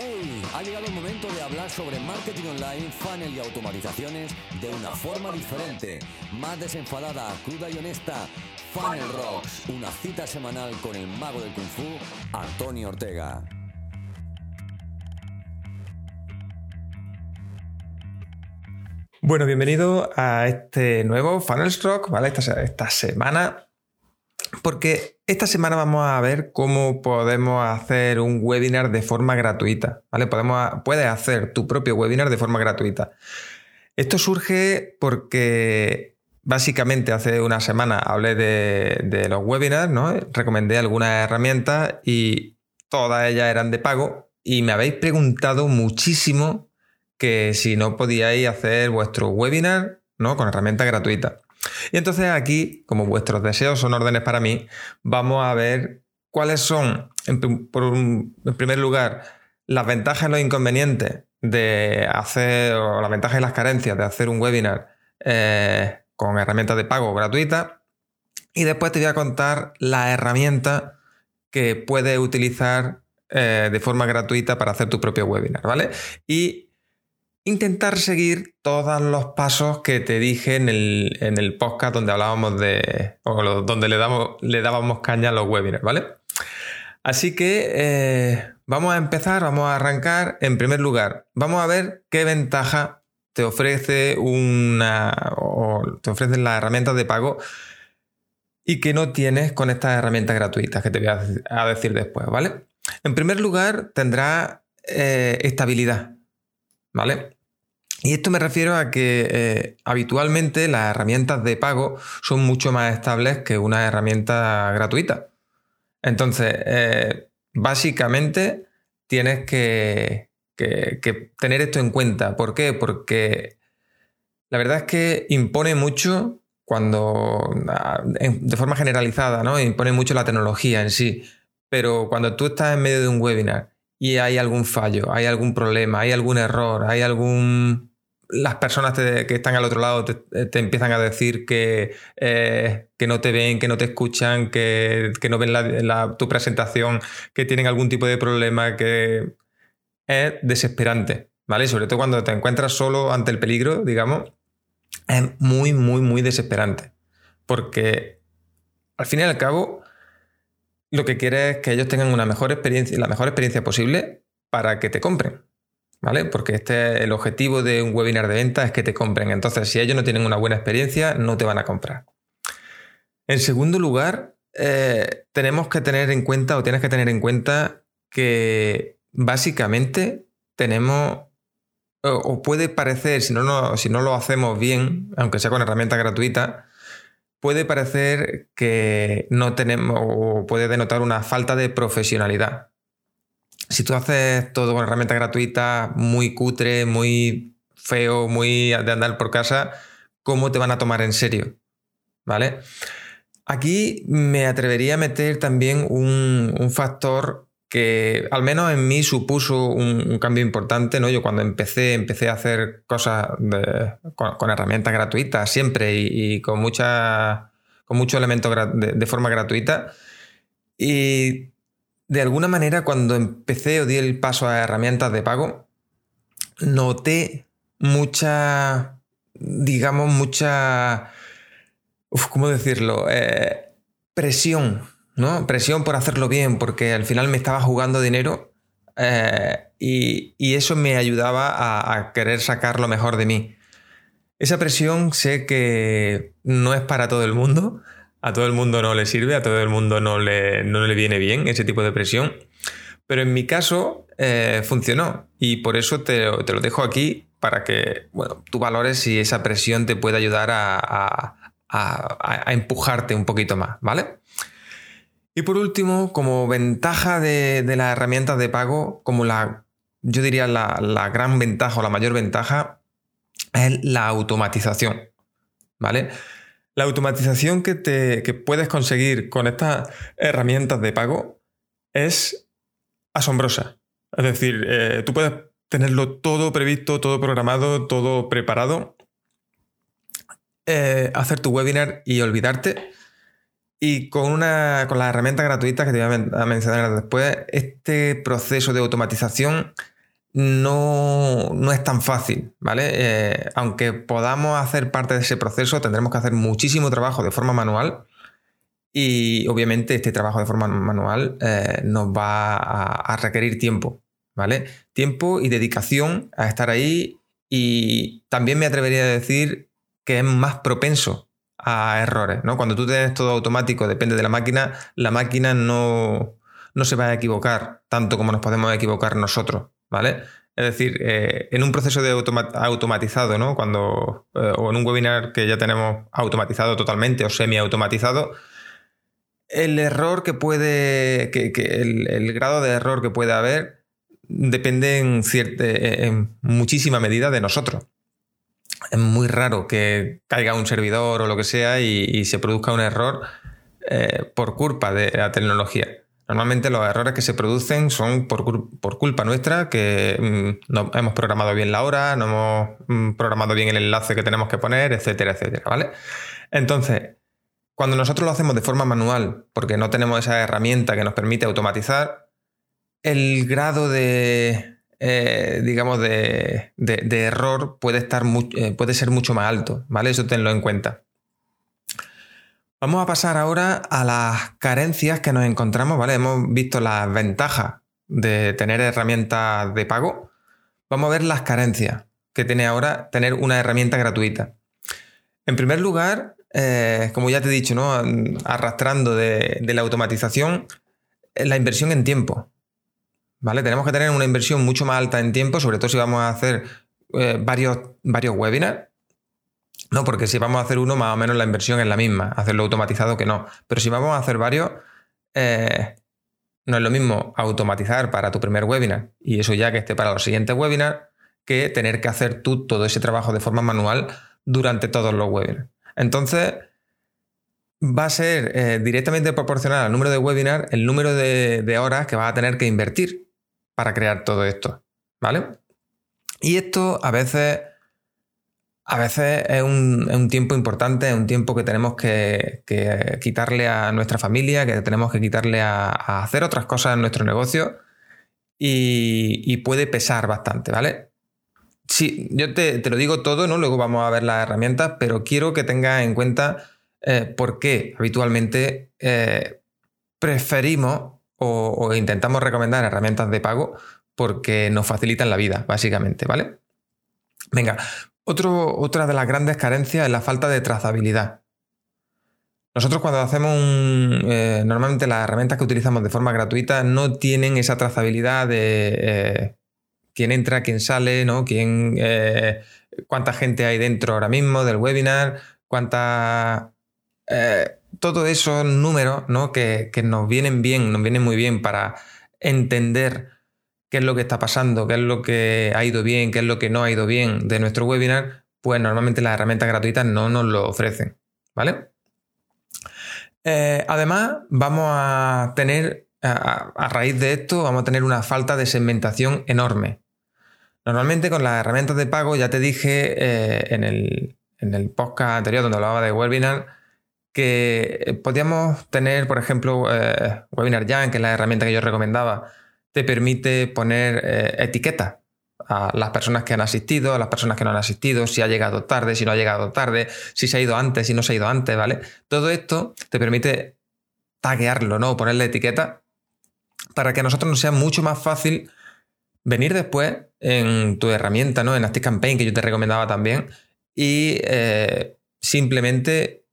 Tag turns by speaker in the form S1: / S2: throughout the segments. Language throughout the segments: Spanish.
S1: ¡Hey! Ha llegado el momento de hablar sobre marketing online, funnel y automatizaciones de una forma diferente, más desenfadada, cruda y honesta. Funnel Rocks, una cita semanal con el mago del kung fu, Antonio Ortega.
S2: Bueno, bienvenido a este nuevo Funnel Rock, ¿vale? Esta, esta semana porque esta semana vamos a ver cómo podemos hacer un webinar de forma gratuita, ¿vale? Podemos, puedes hacer tu propio webinar de forma gratuita. Esto surge porque básicamente hace una semana hablé de, los webinars, ¿no? Recomendé algunas herramientas y todas ellas eran de pago y me habéis preguntado muchísimo que si no podíais hacer vuestro webinar, ¿no? Con herramientas gratuitas. Y entonces aquí, como vuestros deseos son órdenes para mí, vamos a ver cuáles son, en, primer lugar, las ventajas y los inconvenientes de hacer, o las ventajas y las carencias de hacer un webinar eh, con herramientas de pago gratuitas. Y después te voy a contar la herramienta que puedes utilizar eh, de forma gratuita para hacer tu propio webinar, ¿vale? Y intentar seguir todos los pasos que te dije en el, podcast donde hablábamos de. o donde le, damos, le dábamos caña a los webinars, ¿vale? Así que eh, vamos a empezar, vamos a arrancar. En primer lugar, vamos a ver qué ventaja te ofrece una. o te ofrecen las herramientas de pago y que no tienes con estas herramientas gratuitas que te voy a, decir después, ¿vale? En primer lugar, tendrá eh, estabilidad, ¿vale? Y esto me refiero a que eh, habitualmente las herramientas de pago son mucho más estables que una herramienta gratuita. Entonces, eh, básicamente tienes que, tener esto en cuenta. ¿Por qué? Porque la verdad es que impone mucho cuando, de forma generalizada, ¿no? Impone mucho la tecnología en sí. Pero cuando tú estás en medio de un webinar y hay algún fallo, hay algún problema, hay algún error, hay algún las personas que están al otro lado te, empiezan a decir que, eh, que, no te ven, que no te escuchan, que, no ven tu presentación, que tienen algún tipo de problema, que es desesperante, ¿vale? sobre todo cuando te encuentras solo ante el peligro, digamos, es muy, muy, muy desesperante. Porque al fin y al cabo, lo que quieres es que ellos tengan una mejor experiencia, la mejor experiencia posible para que te compren. ¿Vale? Porque este, el objetivo de un webinar de venta es que te compren. Entonces, si ellos no tienen una buena experiencia, no te van a comprar. En segundo lugar, eh, tenemos que tener en cuenta o tienes que tener en cuenta que básicamente tenemos o, puede parecer, si no, si no lo hacemos bien, aunque sea con herramientas gratuitas, puede parecer que no tenemos o puede denotar una falta de profesionalidad si tú haces todo con herramientas gratuitas, muy cutre, muy feo, muy de andar por casa, ¿cómo te van a tomar en serio? ¿Vale? Aquí me atrevería a meter también un, factor que al menos en mí supuso un, cambio importante, ¿no? Yo cuando empecé, empecé a hacer cosas con, herramientas gratuitas siempre y, con, mucha, con muchos elementos de, de, forma gratuita. Y de alguna manera, cuando empecé o di el paso a herramientas de pago, noté mucha, digamos, mucha, ¿cómo decirlo? Eh, presión, ¿no? Presión por hacerlo bien, porque al final me estaba jugando dinero eh, y, eso me ayudaba a, a querer sacar lo mejor de mí. Esa presión sé que no es para todo el mundo, a todo el mundo no le sirve, a todo el mundo no le, le viene bien ese tipo de presión. Pero en mi caso eh, funcionó y por eso te, lo dejo aquí para que bueno, tú valores si esa presión te puede ayudar a, empujarte un poquito más, ¿vale? Y por último, como ventaja de, las herramientas de pago, como la, yo diría la, la gran ventaja o la mayor ventaja, es la automatización, ¿vale? La automatización que, te, puedes conseguir con estas herramientas de pago es asombrosa. Es decir, eh, tú puedes tenerlo todo previsto, todo programado, todo preparado, eh, hacer tu webinar y olvidarte. Y con, una, con las herramientas gratuitas que te voy a mencionar después, este proceso de automatización no, no es tan fácil, ¿vale? Eh, aunque podamos hacer parte de ese proceso, tendremos que hacer muchísimo trabajo de forma manual y obviamente este trabajo de forma manual eh, nos va a, requerir tiempo, ¿vale? Tiempo y dedicación a estar ahí y también me atrevería a decir que es más propenso a errores, ¿no? Cuando tú tienes todo automático, depende de la máquina, la máquina no, no se va a equivocar tanto como nos podemos equivocar nosotros, ¿vale? Es decir, eh, en un proceso de automatizado, ¿no? Cuando, eh, o en un webinar que ya tenemos automatizado totalmente o semi-automatizado, el error que puede, que, el, grado de error que puede haber depende en, en muchísima medida de nosotros. Es muy raro que caiga un servidor o lo que sea y, se produzca un error eh, por culpa de la tecnología. Normalmente los errores que se producen son por, culpa nuestra, que mm, no hemos programado bien la hora, no hemos mm, programado bien el enlace que tenemos que poner, etcétera, etcétera, ¿vale? Entonces, cuando nosotros lo hacemos de forma manual, porque no tenemos esa herramienta que nos permite automatizar, el grado de, eh, digamos, de, error puede, estar eh, puede ser mucho más alto, ¿vale? Eso tenlo en cuenta. Vamos a pasar ahora a las carencias que nos encontramos, ¿vale? Hemos visto las ventajas de tener herramientas de pago. Vamos a ver las carencias que tiene ahora tener una herramienta gratuita. En primer lugar, eh, como ya te he dicho, ¿no? arrastrando de, la automatización, eh, la inversión en tiempo. ¿Vale? Tenemos que tener una inversión mucho más alta en tiempo, sobre todo si vamos a hacer eh, varios, varios webinars. No, porque si vamos a hacer uno, más o menos la inversión es la misma, hacerlo automatizado que no. Pero si vamos a hacer varios, no es lo mismo automatizar para tu primer webinar y eso ya que esté para los siguientes webinars, que tener que hacer tú todo ese trabajo de forma manual durante todos los webinars. Entonces, va a ser eh, directamente proporcional al número de webinar el número de, horas que vas a tener que invertir para crear todo esto. ¿Vale? Y esto a veces, a veces es un, tiempo importante, es un tiempo que tenemos que, quitarle a nuestra familia, que tenemos que quitarle a, hacer otras cosas en nuestro negocio y puede pesar bastante, ¿vale? Sí, yo te, lo digo todo, ¿no? Luego vamos a ver las herramientas, pero quiero que tengas en cuenta eh, por qué habitualmente eh, preferimos o, intentamos recomendar herramientas de pago porque nos facilitan la vida, básicamente, ¿vale? Venga, otra de las grandes carencias es la falta de trazabilidad. Nosotros cuando hacemos un... Eh, normalmente las herramientas que utilizamos de forma gratuita no tienen esa trazabilidad de quién entra, quién sale, ¿no? Quién, eh, cuánta gente hay dentro ahora mismo del webinar, cuánta... Eh, todos esos números ¿no? que, nos vienen bien, nos vienen muy bien para entender qué es lo que está pasando, qué es lo que ha ido bien, qué es lo que no ha ido bien de nuestro webinar, pues normalmente las herramientas gratuitas no nos lo ofrecen, ¿vale? Eh, además, vamos a tener, a, raíz de esto, vamos a tener una falta de segmentación enorme. Normalmente con las herramientas de pago, ya te dije eh, en, el, podcast anterior donde hablaba de webinar, que podíamos tener, por ejemplo, eh, Webinar Jam, que es la herramienta que yo recomendaba, te permite poner eh, etiquetas a las personas que han asistido, a las personas que no han asistido, si ha llegado tarde, si no ha llegado tarde, si se ha ido antes, si no se ha ido antes, ¿vale? Todo esto te permite taguearlo, ¿no? Ponerle etiqueta para que a nosotros nos sea mucho más fácil venir después en tu herramienta, ¿no? En ActiveCampaign, que yo te recomendaba también, y eh, simplemente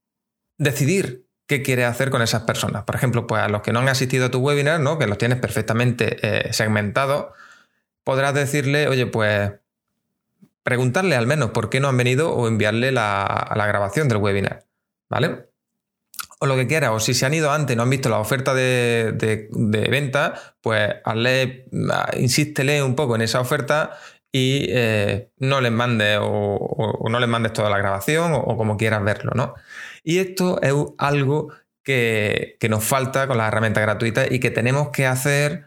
S2: decidir qué quieres hacer con esas personas. Por ejemplo, pues a los que no han asistido a tu webinar, ¿no? Que los tienes perfectamente eh, segmentados, podrás decirle, oye, pues preguntarle al menos por qué no han venido o enviarle la, la grabación del webinar, ¿vale? o lo que quieras, o si se han ido antes no han visto la oferta de, venta, pues hazle, insístele un poco en esa oferta y eh, no les mandes o, no les mandes toda la grabación o, como quieras verlo, ¿no? Y esto es algo que, nos falta con las herramientas gratuitas y que tenemos que hacer,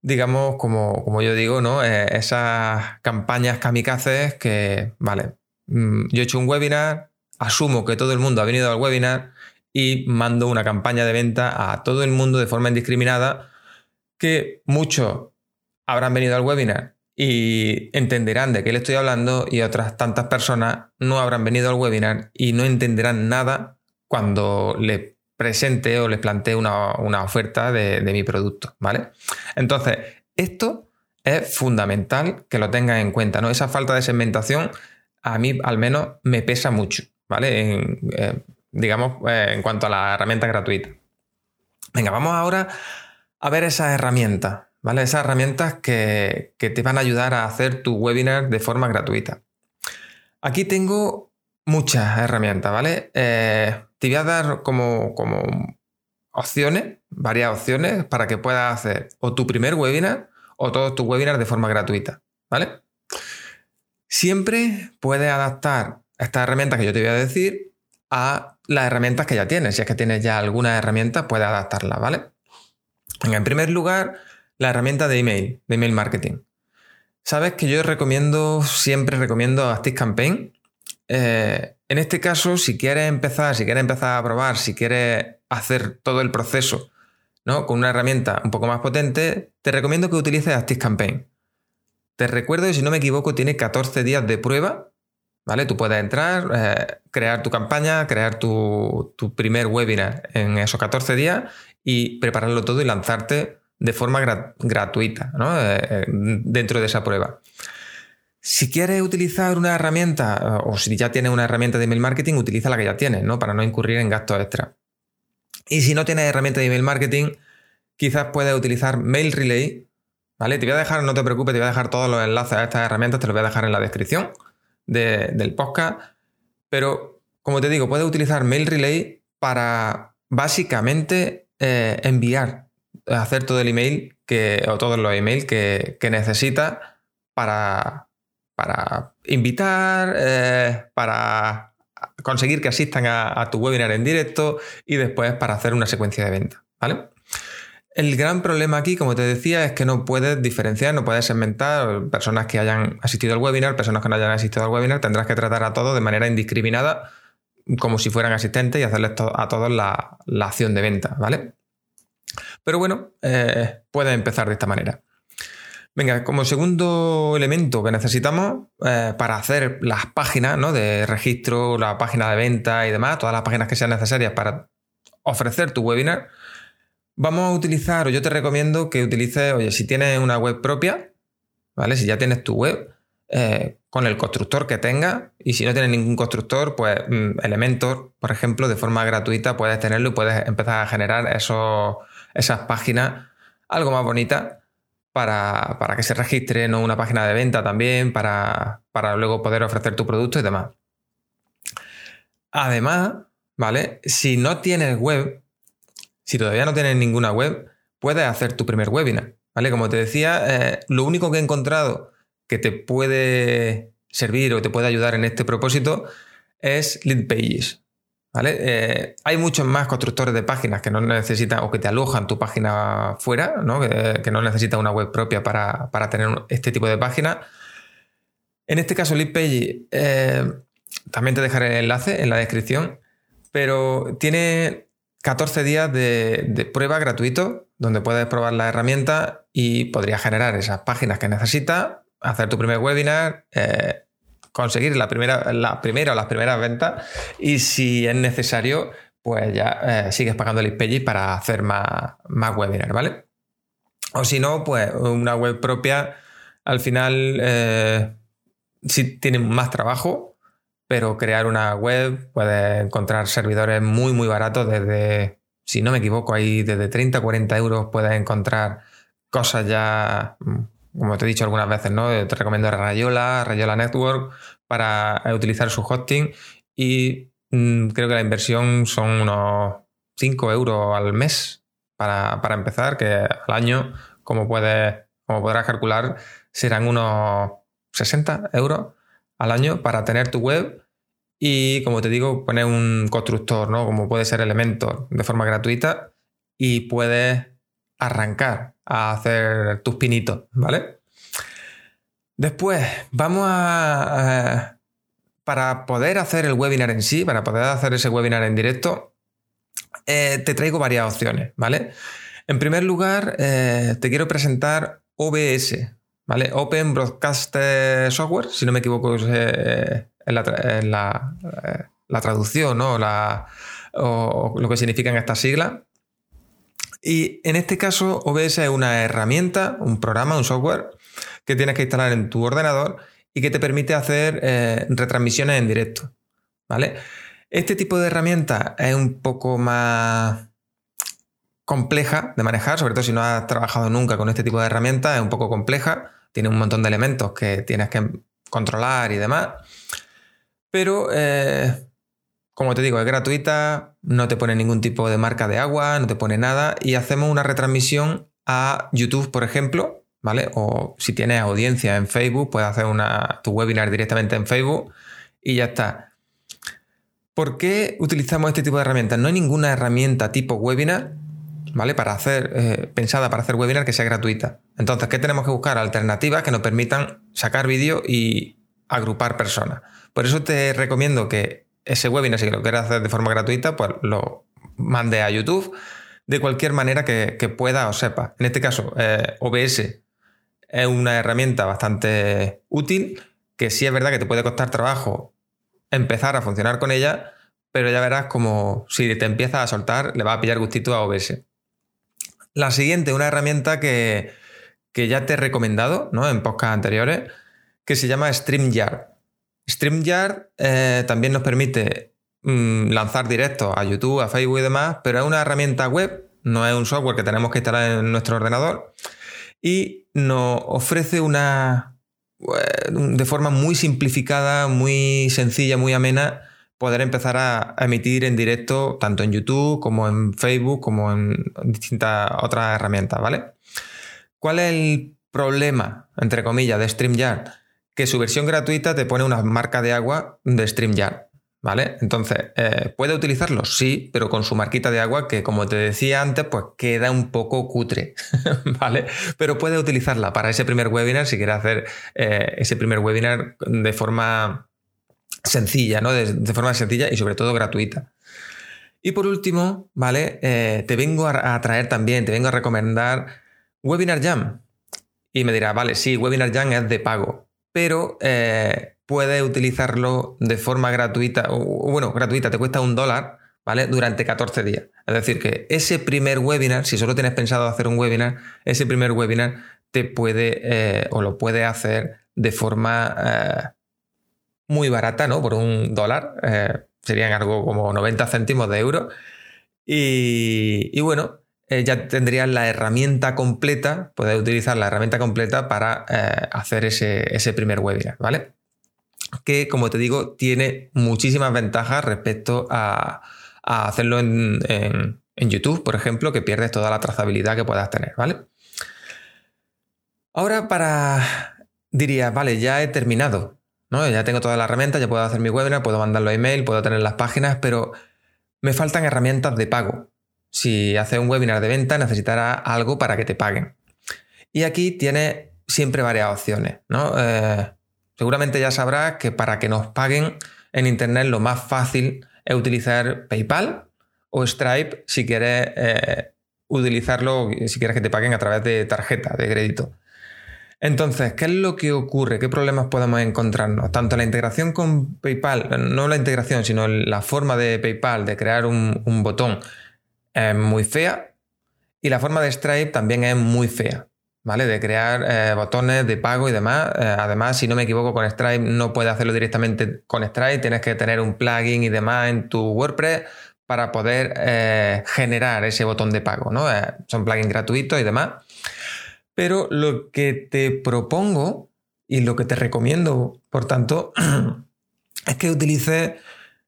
S2: digamos, como, yo digo, ¿no? Eh, esas campañas kamikazes que, vale, mm, yo he hecho un webinar, asumo que todo el mundo ha venido al webinar, y mando una campaña de venta a todo el mundo de forma indiscriminada que muchos habrán venido al webinar y entenderán de qué le estoy hablando y otras tantas personas no habrán venido al webinar y no entenderán nada cuando les presente o les plantee una, oferta de, de, mi producto, ¿vale? Entonces, esto es fundamental que lo tengan en cuenta, ¿no? Esa falta de segmentación a mí al menos me pesa mucho, ¿vale? Eh, digamos, eh, en cuanto a la herramienta gratuita. Venga, vamos ahora a ver esas herramientas, ¿vale? Esas herramientas que, te van a ayudar a hacer tu webinar de forma gratuita. Aquí tengo muchas herramientas, ¿vale? Eh, te voy a dar como, como opciones, varias opciones para que puedas hacer o tu primer webinar o todos tus webinars de forma gratuita, ¿vale? Siempre puedes adaptar estas herramientas que yo te voy a decir a las herramientas que ya tienes. Si es que tienes ya algunas herramientas, puedes adaptarlas, ¿vale? En primer lugar, la herramienta de email, de email marketing. Sabes que yo recomiendo, siempre recomiendo ActiveCampaign. Eh, en este caso, si quieres empezar, si quieres empezar a probar, si quieres hacer todo el proceso ¿no? con una herramienta un poco más potente, te recomiendo que utilices ActiveCampaign. Te recuerdo que si no me equivoco tiene 14 días de prueba, ¿vale? Tú puedes entrar, eh, crear tu campaña, crear tu, primer webinar en esos 14 días y prepararlo todo y lanzarte de forma gratuita eh, eh, dentro de esa prueba. Si quieres utilizar una herramienta o si ya tienes una herramienta de email marketing, utiliza la que ya tienes, ¿no? Para no incurrir en gastos extra. Y si no tienes herramienta de email marketing, quizás puedes utilizar Mail Relay, ¿Vale? Te voy a dejar, no te preocupes, te voy a dejar todos los enlaces a estas herramientas, te los voy a dejar en la descripción del podcast. Pero, como te digo, puedes utilizar Mail Relay para básicamente eh, enviar, hacer todo el email que, o todos los emails que, que necesitas para, para invitar, eh, para conseguir que asistan a, tu webinar en directo y después para hacer una secuencia de venta. ¿Vale? El gran problema aquí, como te decía, es que no puedes diferenciar, no puedes segmentar personas que hayan asistido al webinar, personas que no hayan asistido al webinar, tendrás que tratar a todos de manera indiscriminada, como si fueran asistentes y hacerles a todos la, acción de venta, ¿vale? Pero bueno, eh, puedes empezar de esta manera. Venga, como segundo elemento que necesitamos eh, para hacer las páginas ¿no? de registro, la página de venta y demás, todas las páginas que sean necesarias para ofrecer tu webinar, Vamos a utilizar, o yo te recomiendo que utilices, oye, si tienes una web propia, ¿vale? Si ya tienes tu web, eh, con el constructor que tengas, y si no tienes ningún constructor, pues mm, Elementor, por ejemplo, de forma gratuita puedes tenerlo y puedes empezar a generar esos, esas páginas algo más bonitas para, que se registre en una página de venta también, para, para luego poder ofrecer tu producto y demás. Además, ¿vale? Si no tienes web, si todavía no tienes ninguna web, puedes hacer tu primer webinar. ¿vale? Como te decía, eh, lo único que he encontrado que te puede servir o te puede ayudar en este propósito es lead pages. ¿Vale? Eh, hay muchos más constructores de páginas que no necesitan o que te alojan tu página fuera, ¿no? Que, no necesitan una web propia para, tener este tipo de página. En este caso, Lead eh, también te dejaré el enlace en la descripción, pero tiene 14 días de, prueba gratuito donde puedes probar la herramienta y podrías generar esas páginas que necesitas, hacer tu primer webinar, eh, conseguir la primera, la primera o las primeras ventas y si es necesario, pues ya eh, sigues pagando el IPG para hacer más, más webinars, ¿vale? O si no, pues una web propia al final eh, sí tiene más trabajo, pero crear una web puedes encontrar servidores muy, muy baratos desde, si no me equivoco, ahí desde 30 a 40 euros puedes encontrar cosas ya, mm, como te he dicho algunas veces, ¿no? Te recomiendo Rayola, Rayola Network para utilizar su hosting y mm, creo que la inversión son unos 5 euros al mes para, para empezar, que al año, como, puedes, como podrás calcular, serán unos 60 euros al año para tener tu web y, como te digo, poner un constructor, ¿no? Como puede ser Elementor de forma gratuita y puedes arrancar a hacer tus pinitos, ¿vale? Después, vamos a, para poder hacer el webinar en sí, para poder hacer ese webinar en directo, eh, te traigo varias opciones, ¿vale? En primer lugar, eh, te quiero presentar OBS, ¿vale? Open Broadcast Software, si no me equivoco, es en, la, traducción, ¿no? La, o lo que significan estas siglas. Y en este caso, OBS es una herramienta, un programa, un software que tienes que instalar en tu ordenador y que te permite hacer eh, retransmisiones en directo. ¿Vale? Este tipo de herramienta es un poco más compleja de manejar, sobre todo si no has trabajado nunca con este tipo de herramientas, es un poco compleja, tiene un montón de elementos que tienes que controlar y demás. Pero eh, como te digo, es gratuita, no te pone ningún tipo de marca de agua, no te pone nada y hacemos una retransmisión a YouTube, por ejemplo, ¿vale? O si tienes audiencia en Facebook, puedes hacer una, tu webinar directamente en Facebook y ya está. ¿Por qué utilizamos este tipo de herramientas? No hay ninguna herramienta tipo webinar, ¿vale? Para hacer, eh, pensada para hacer webinar que sea gratuita. Entonces, ¿qué tenemos que buscar? Alternativas que nos permitan sacar vídeo y agrupar personas. Por eso te recomiendo que ese webinar, si lo quieres hacer de forma gratuita, pues lo mande a YouTube de cualquier manera que, pueda o sepa. En este caso, eh, OBS es una herramienta bastante útil, que sí es verdad que te puede costar trabajo empezar a funcionar con ella, pero ya verás como si te empiezas a soltar, le va a pillar gustito a OBS. La siguiente, una herramienta que, que ya te he recomendado ¿no? en podcasts anteriores, que se llama StreamYard. StreamYard eh, también nos permite mm, lanzar directos a YouTube, a Facebook y demás, pero es una herramienta web, no es un software que tenemos que instalar en nuestro ordenador y nos ofrece una, eh, de forma muy simplificada, muy sencilla, muy amena, poder empezar a, emitir en directo tanto en YouTube como en Facebook, como en distintas otras herramientas, ¿vale? ¿Cuál es el problema, entre comillas, de StreamYard? Que su versión gratuita te pone una marca de agua de StreamYard. ¿Vale? Entonces, eh, ¿puede utilizarlo? Sí, pero con su marquita de agua que, como te decía antes, pues queda un poco cutre, ¿vale? Pero puede utilizarla para ese primer webinar si quiere hacer eh, ese primer webinar de forma sencilla, ¿no? De, forma sencilla y sobre todo gratuita. Y por último, ¿vale? Eh, te vengo a, a traer también, te vengo a recomendar Webinar Jam. Y me dirá, vale, sí, Webinar Jam es de pago pero eh, puedes utilizarlo de forma gratuita, o, bueno, gratuita, te cuesta un dólar, ¿vale? Durante 14 días. Es decir, que ese primer webinar, si solo tienes pensado hacer un webinar, ese primer webinar te puede eh, o lo puede hacer de forma eh, muy barata, ¿no? Por un dólar. serían algo como 90 céntimos de euro. Y bueno, eh, ya tendrías la herramienta completa, puedes utilizar la herramienta completa para eh, hacer ese, primer webinar, ¿vale? Que, como te digo, tiene muchísimas ventajas respecto a, hacerlo en, YouTube, por ejemplo, que pierdes toda la trazabilidad que puedas tener, ¿vale? Ahora para, diría, vale, ya he terminado, ¿no? Ya tengo toda la herramienta, ya puedo hacer mi webinar, puedo mandarlo a email, puedo tener las páginas, pero me faltan herramientas de pago si haces un webinar de venta, necesitará algo para que te paguen. Y aquí tiene siempre varias opciones, ¿no? Eh, seguramente ya sabrás que para que nos paguen en Internet lo más fácil es utilizar PayPal o Stripe si quieres eh, utilizarlo, si quieres que te paguen a través de tarjeta de crédito. Entonces, ¿qué es lo que ocurre? ¿Qué problemas podemos encontrarnos? Tanto la integración con PayPal, no la integración, sino la forma de PayPal de crear un botón es muy fea y la forma de Stripe también es muy fea, ¿vale? De crear eh, botones de pago y demás. Eh, además, si no me equivoco con Stripe, no puedes hacerlo directamente con Stripe, tienes que tener un plugin y demás en tu WordPress para poder eh, generar ese botón de pago, ¿no? son plugins gratuitos y demás. Pero lo que te propongo y lo que te recomiendo, por tanto, es que utilices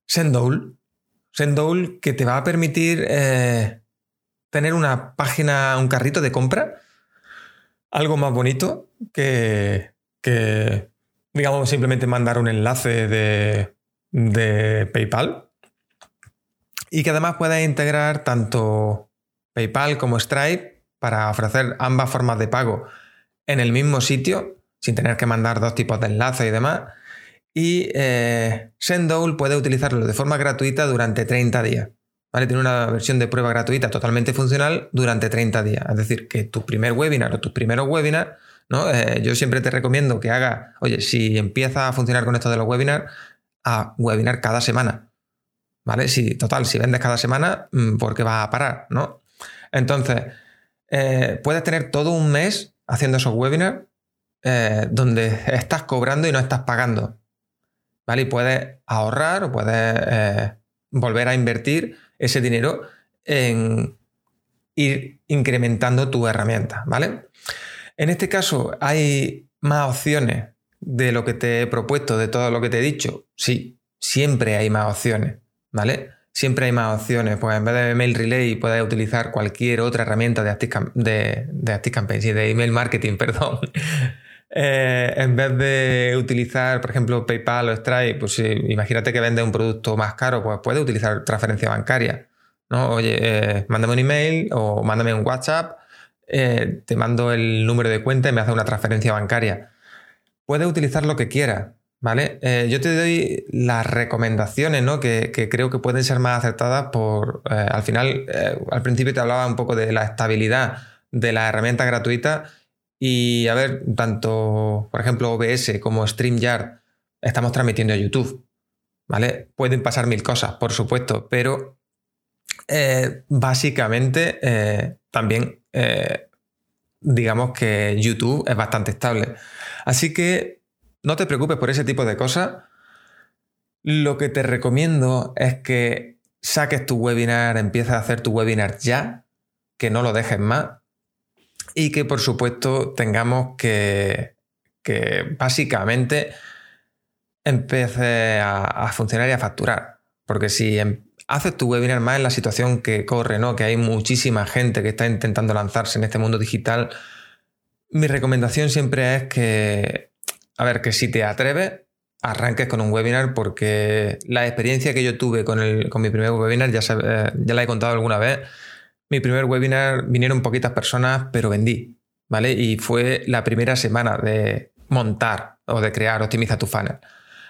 S2: Sendowl Sendowl que te va a permitir eh, tener una página, un carrito de compra, algo más bonito que, digamos, simplemente mandar un enlace de, de PayPal. Y que además puedas integrar tanto PayPal como Stripe para ofrecer ambas formas de pago en el mismo sitio, sin tener que mandar dos tipos de enlaces y demás. Y eh, Sendowl puede utilizarlo de forma gratuita durante 30 días. ¿vale? Tiene una versión de prueba gratuita totalmente funcional durante 30 días. Es decir, que tu primer webinar o tus primeros webinars, ¿no? Eh, yo siempre te recomiendo que haga, oye, si empieza a funcionar con esto de los webinars, a webinar cada semana. ¿Vale? Si, total, si vendes cada semana, mm, ¿por qué vas a parar? ¿No? Entonces, eh, puedes tener todo un mes haciendo esos webinars eh, donde estás cobrando y no estás pagando. ¿Vale? Y puedes ahorrar o puedes volver a invertir ese dinero en ir incrementando tu herramienta, ¿vale? En este caso, ¿hay más opciones de lo que te he propuesto, de todo lo que te he dicho? Sí, siempre hay más opciones, ¿vale? Siempre hay más opciones. Pues en vez de Mail Relay puedes utilizar cualquier otra herramienta de Active, de, de de email marketing, perdón. Eh, en vez de utilizar, por ejemplo, PayPal o Stripe, pues imagínate que vende un producto más caro, pues puedes utilizar transferencia bancaria. ¿no? Oye, eh, mándame un email o mándame un WhatsApp, eh, te mando el número de cuenta y me hace una transferencia bancaria. Puedes utilizar lo que quieras, ¿vale? yo te doy las recomendaciones, ¿no? Que, que, creo que pueden ser más acertadas por, al final, al principio te hablaba un poco de la estabilidad de la herramienta gratuita y a ver, tanto, por ejemplo, OBS como StreamYard estamos transmitiendo a YouTube. ¿Vale? Pueden pasar mil cosas, por supuesto, pero eh, básicamente eh, también eh, digamos que YouTube es bastante estable. Así que no te preocupes por ese tipo de cosas. Lo que te recomiendo es que saques tu webinar, empieces a hacer tu webinar ya, que no lo dejes más y que por supuesto tengamos que, básicamente empiece a, funcionar y a facturar. Porque si em, haces tu webinar más en la situación que corre, ¿no? que hay muchísima gente que está intentando lanzarse en este mundo digital, mi recomendación siempre es que, a ver, que si te atreves, arranques con un webinar porque la experiencia que yo tuve con, el, con mi primer webinar ya, ya la he contado alguna vez mi primer webinar vinieron poquitas personas, pero vendí, ¿vale? Y fue la primera semana de montar o de crear Optimiza tu funnel.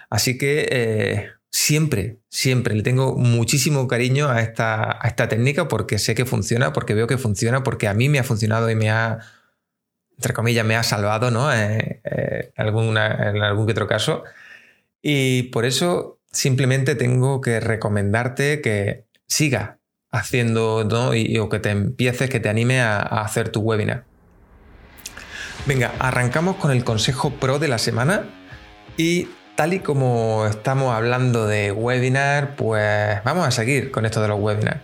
S2: Así que eh, siempre, siempre le tengo muchísimo cariño a esta, a esta técnica porque sé que funciona, porque veo que funciona, porque a mí me ha funcionado y me ha, entre comillas, me ha salvado, ¿no? Eh, eh, en algún que otro caso. Y por eso simplemente tengo que recomendarte que siga haciendo ¿no? y, o que te empieces, que te anime a, hacer tu webinar. Venga, arrancamos con el consejo pro de la semana y tal y como estamos hablando de webinar, pues vamos a seguir con esto de los webinars.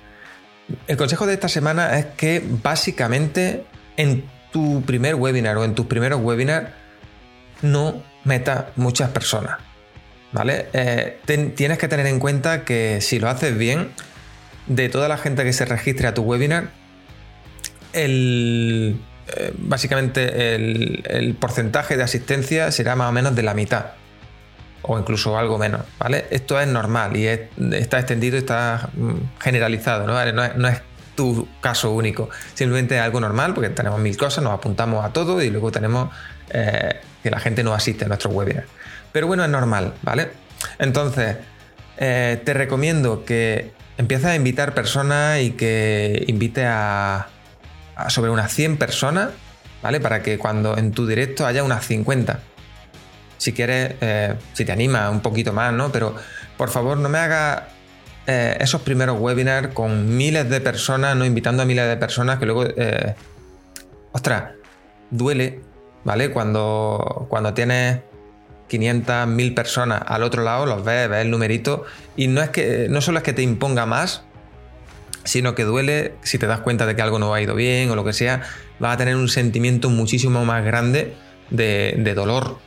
S2: El consejo de esta semana es que básicamente en tu primer webinar o en tus primeros webinars no metas muchas personas. ¿Vale? Eh, tienes que tener en cuenta que si lo haces bien, de toda la gente que se registre a tu webinar, el, eh, básicamente el, porcentaje de asistencia será más o menos de la mitad o incluso algo menos, ¿vale? Esto es normal y está extendido, está mm, generalizado, ¿no? No, es, tu caso único, simplemente es algo normal porque tenemos mil cosas, nos apuntamos a todo y luego tenemos eh, que la gente no asiste a nuestros webinars. Pero bueno, es normal, ¿vale? Entonces, eh, te recomiendo que empieza a invitar personas y que invite a, sobre unas 100 personas, ¿vale? Para que cuando en tu directo haya unas 50. Si quieres, eh, si te anima un poquito más, ¿no? Pero por favor no me hagas eh, esos primeros webinars con miles de personas, no invitando a miles de personas que luego, eh, ostras, duele, ¿vale? Cuando, cuando tienes 500, 1000 personas al otro lado, los ves, ves el numerito, y no, es que, no solo es que te imponga más, sino que duele si te das cuenta de que algo no ha ido bien o lo que sea, vas a tener un sentimiento muchísimo más grande de, dolor,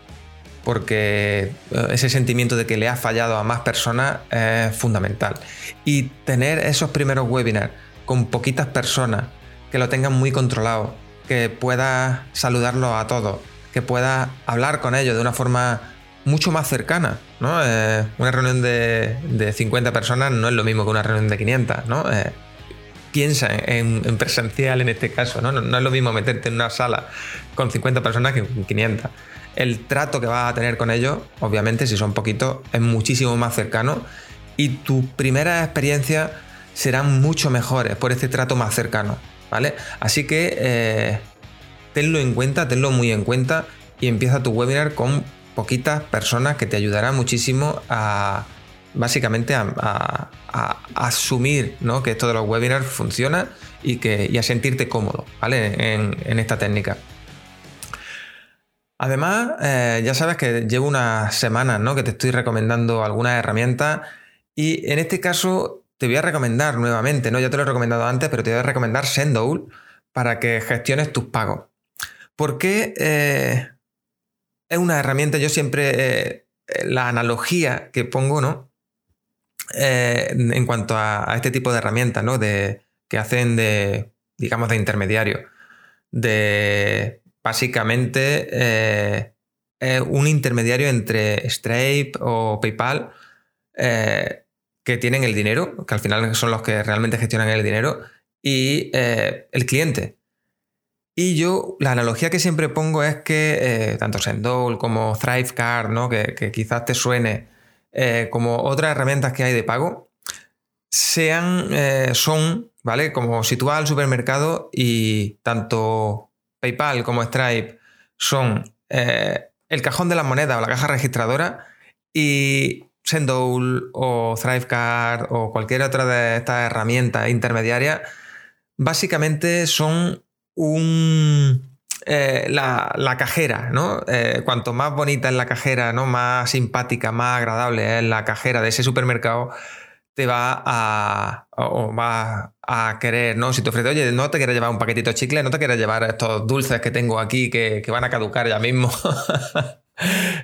S2: porque eh, ese sentimiento de que le has fallado a más personas es fundamental. Y tener esos primeros webinars con poquitas personas, que lo tengan muy controlado, que puedas saludarlos a todos, que puedas hablar con ellos de una forma mucho más cercana. ¿no? Eh, una reunión de, 50 personas no es lo mismo que una reunión de 500. ¿no? Eh, piensa en, presencial en este caso. ¿no? ¿no? es lo mismo meterte en una sala con 50 personas que con 500. El trato que vas a tener con ellos, obviamente, si son poquitos, es muchísimo más cercano. Y tu primera experiencia serán mucho mejores por este trato más cercano, ¿vale? Así que eh, tenlo en cuenta, tenlo muy en cuenta y empieza tu webinar con poquitas personas que te ayudarán muchísimo a básicamente a, asumir ¿no? que esto de los webinars funciona y, que, a sentirte cómodo ¿vale? en, esta técnica. Además, eh, ya sabes que llevo unas semanas ¿no? que te estoy recomendando algunas herramientas y en este caso te voy a recomendar nuevamente, ¿no? ya te lo he recomendado antes, pero te voy a recomendar Sendowl para que gestiones tus pagos. Porque eh, es una herramienta, yo siempre, eh, la analogía que pongo, ¿no? Eh, en cuanto a, este tipo de herramientas, ¿no? De, que hacen de, digamos, de intermediario. De básicamente un intermediario entre Stripe o PayPal que tienen el dinero, que al final son los que realmente gestionan el dinero, y el cliente. Y yo, la analogía que siempre pongo es que eh, tanto Sendol como Thrivecard, ¿no? que, quizás te suene eh, como otras herramientas que hay de pago, sean, eh, son, ¿vale? Como si tú vas al supermercado y tanto PayPal como Stripe son el cajón de las monedas o la caja registradora y Sendol o Thrivecard o cualquier otra de estas herramientas intermediarias básicamente son un, eh, la, cajera, ¿no? Eh, cuanto más bonita es la cajera, ¿no? Más simpática, más agradable es la cajera de ese supermercado, te va a, va a querer, ¿no? Si te ofrece, oye, no te quieres llevar un paquetito de chicle, no te quieres llevar estos dulces que tengo aquí que, van a caducar ya mismo.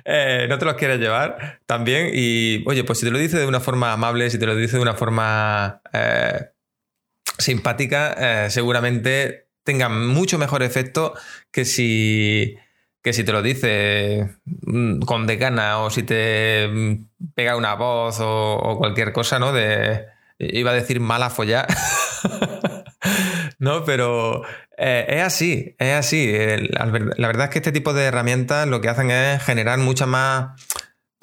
S2: Eh, no te los quieres llevar también. Y oye, pues si te lo dice de una forma amable, si te lo dice de una forma simpática, seguramente tenga mucho mejor efecto que si, que si te lo dice mm, con decana o si te mm, pega una voz o, cualquier cosa, ¿no? De, iba a decir mala follar. no, pero eh, es así, es así. La verdad es que este tipo de herramientas lo que hacen es generar mucha más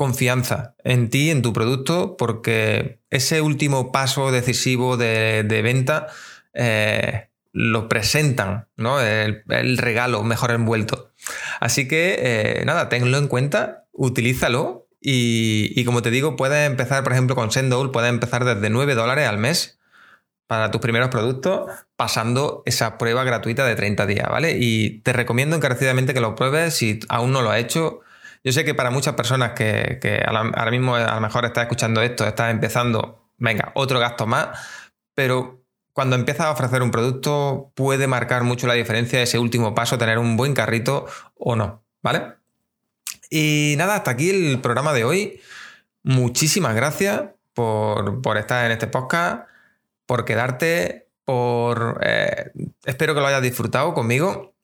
S2: confianza en ti, en tu producto, porque ese último paso decisivo de, venta eh, lo presentan, ¿no? El, regalo mejor envuelto. Así que, eh, nada, tenlo en cuenta, utilízalo y, como te digo, puedes empezar, por ejemplo, con Sendowl, puedes empezar desde 9 dólares al mes para tus primeros productos, pasando esa prueba gratuita de 30 días, ¿vale? Y te recomiendo encarecidamente que lo pruebes si aún no lo has hecho. Yo sé que para muchas personas que, ahora mismo a lo mejor estás escuchando esto, estás empezando, venga, otro gasto más, pero cuando empiezas a ofrecer un producto puede marcar mucho la diferencia ese último paso, tener un buen carrito o no, ¿vale? Y nada, hasta aquí el programa de hoy. Muchísimas gracias por, estar en este podcast, por quedarte, por... Eh, espero que lo hayas disfrutado conmigo,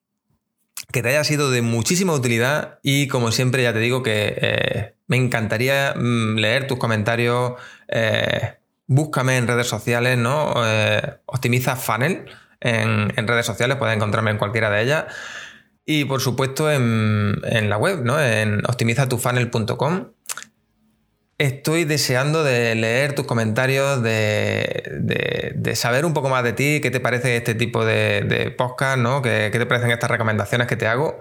S2: que te haya sido de muchísima utilidad y como siempre ya te digo que eh, me encantaría mm, leer tus comentarios. Eh, búscame en redes sociales, ¿no? Eh, optimiza Funnel en, redes sociales, puedes encontrarme en cualquiera de ellas. Y por supuesto en, la web, ¿no? En optimizatufunnel.com. Estoy deseando de leer tus comentarios, de, saber un poco más de ti, qué te parece este tipo de, podcast, ¿no? ¿Qué, te parecen estas recomendaciones que te hago.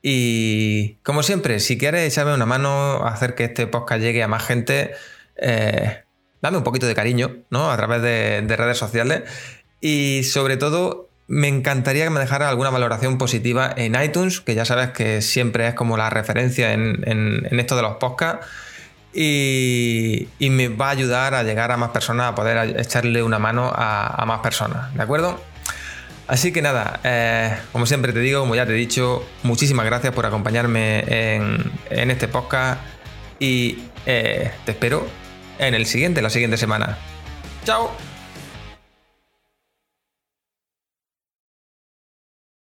S2: Y como siempre, si quieres echarme una mano hacer que este podcast llegue a más gente, eh, dame un poquito de cariño, ¿no? A través de, redes sociales. Y sobre todo, me encantaría que me dejara alguna valoración positiva en iTunes, que ya sabes que siempre es como la referencia en, esto de los podcasts. Y, me va a ayudar a llegar a más personas, a poder echarle una mano a, más personas, ¿de acuerdo? Así que nada, eh, como siempre te digo, como ya te he dicho, muchísimas gracias por acompañarme en, este podcast y eh, te espero en el siguiente, la siguiente semana. ¡Chao!